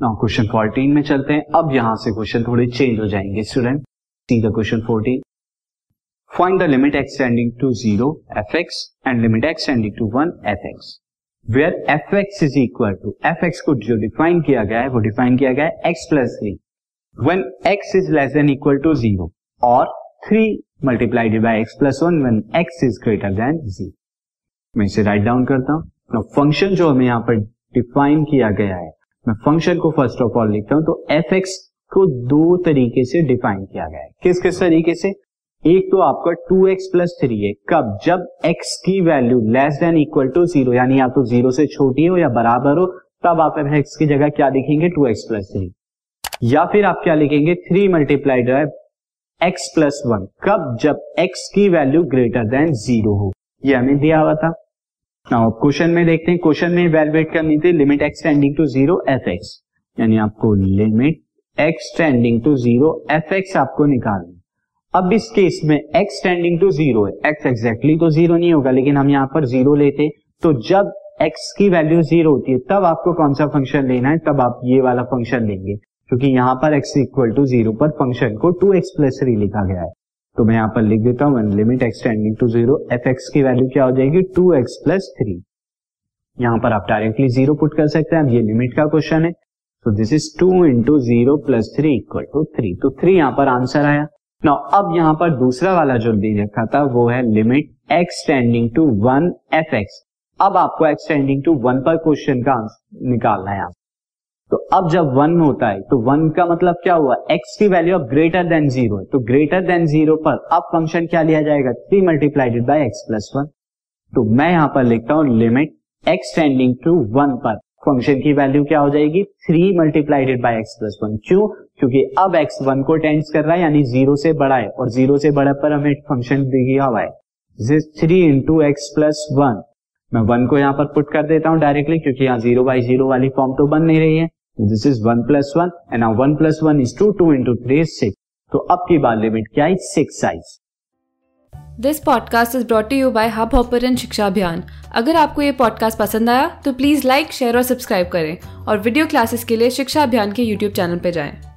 Now question 14 में चलते हैं। अब यहाँ से क्वेश्चन थोड़े चेंज हो जाएँगे student see the question 14 find the limit extending to zero f x and limit extending to one f x where f x is equal to f x को जो डिफाइन किया गया है, वो डिफाइन किया गया है x plus three when x is less than equal to zero और three multiplied by x plus one when x is greater than zero मैं इसे राइट डाउन करता हूँ। फ़ंक्शन जो हमें यहाँ पर डिफाइन किया गया है मैं फ़ंक्शन को फ़र्स्ट ऑफ़ ऑल लिखता हूँ तो एफ़ एक्स को दो तरीके से डिफाइन किया गया है। किस किस तरीके से? एक तो आपका टू एक्स प्लस थ्री है कब? जब एक्स की value less than equal to zero यानी या तो ज़ीरो से छोटी हो या बराबर हो, तब आप एफ़ एक्स की जगह क्या लिखेंगे? टू एक्स प्लस थ्री या फिर आप क्या लिखेंगे? Three multiplied x plus one कब? जब एक्स की वैल्यू ग्रेटर देन ज़ीरो हो। ये हमें दिया हुआ था। नाउ क्वेश्चन में देखते हैं, क्वेश्चन में इवेलुएट करनी थी limit x tending to zero f x यानी आपको limit x tending to zero f x आपको निकालना अब इस केस में x tending to zero x तो ज़ीरो नहीं होगा, लेकिन हम यहाँ पर ज़ीरो लेते तो जब एक्स की वैल्यू ज़ीरो होती है, तब आपको कौन सा फ़ंक्शन लेना है? तब आप ये वाला फ़ंक्शन लेंगे। क्योंकि यहाँ पर एक्स इक्वल टू ज़ीरो पर फ़ंक्शन को टू एक्स प्लस थ्री लिखा गया है। तो मैं यहाँ पर लिख देता हूँ limit extending to zero f x की वैल्यू क्या हो जाएगी? टू एक्स प्लस थ्री यहाँ पर आप डायरेक्टली ज़ीरो पुट कर सकते हैं, अब ये लिमिट का क्वेश्चन है। तो this is two into zero plus three equal to three तो थ्री यहाँ पर आंसर आया। ना अब यहाँ पर दूसरा वाला जो दे रखा था, वो है limit extending to one f x अब आपको एक्सटेंडिंग टू वन पर क्वेश्चन का आंसर निकालना है तो अब जब वन होता है तो वन का मतलब क्या हुआ? एक्स की वैल्यू अब ग्रेटर देन ज़ीरो है। तो ग्रेटर देन ज़ीरो पर अब फ़ंक्शन क्या लिया जाएगा? Three multiplied by x plus one तो मैं यहाँ पर लिखता हूँ limit x tending to one पर। फ़ंक्शन की वैल्यू क्या हो जाएगी? Three multiplied by x plus one क्यों? क्योंकि अब एक्स वन को टेंस कर रहा है, यानी ज़ीरो से बड़ा है। और ज़ीरो से बड़ा पर हमें फ़ंक्शन दिया हुआ है। Three into x plus one मैं वन को यहाँ पर पुट कर देता हूँ डायरेक्टली क्योंकि यहाँ ज़ीरो बाई ज़ीरो वाली फॉर्म तो बन नहीं रही है। This is one plus one and now one plus one is two two into three is six तो अब की बार लिमिट क्या है six size this podcast is brought you by Hubhopper Shiksha Abhiyan अगर आपको ये पॉडकास्ट पसंद आया तो प्लीज़ लाइक शेयर और सब्सक्राइब करें और वीडियो क्लासेस के लिए शिक्षा अभियान के यूट्यूब चैनल पर जाएँ।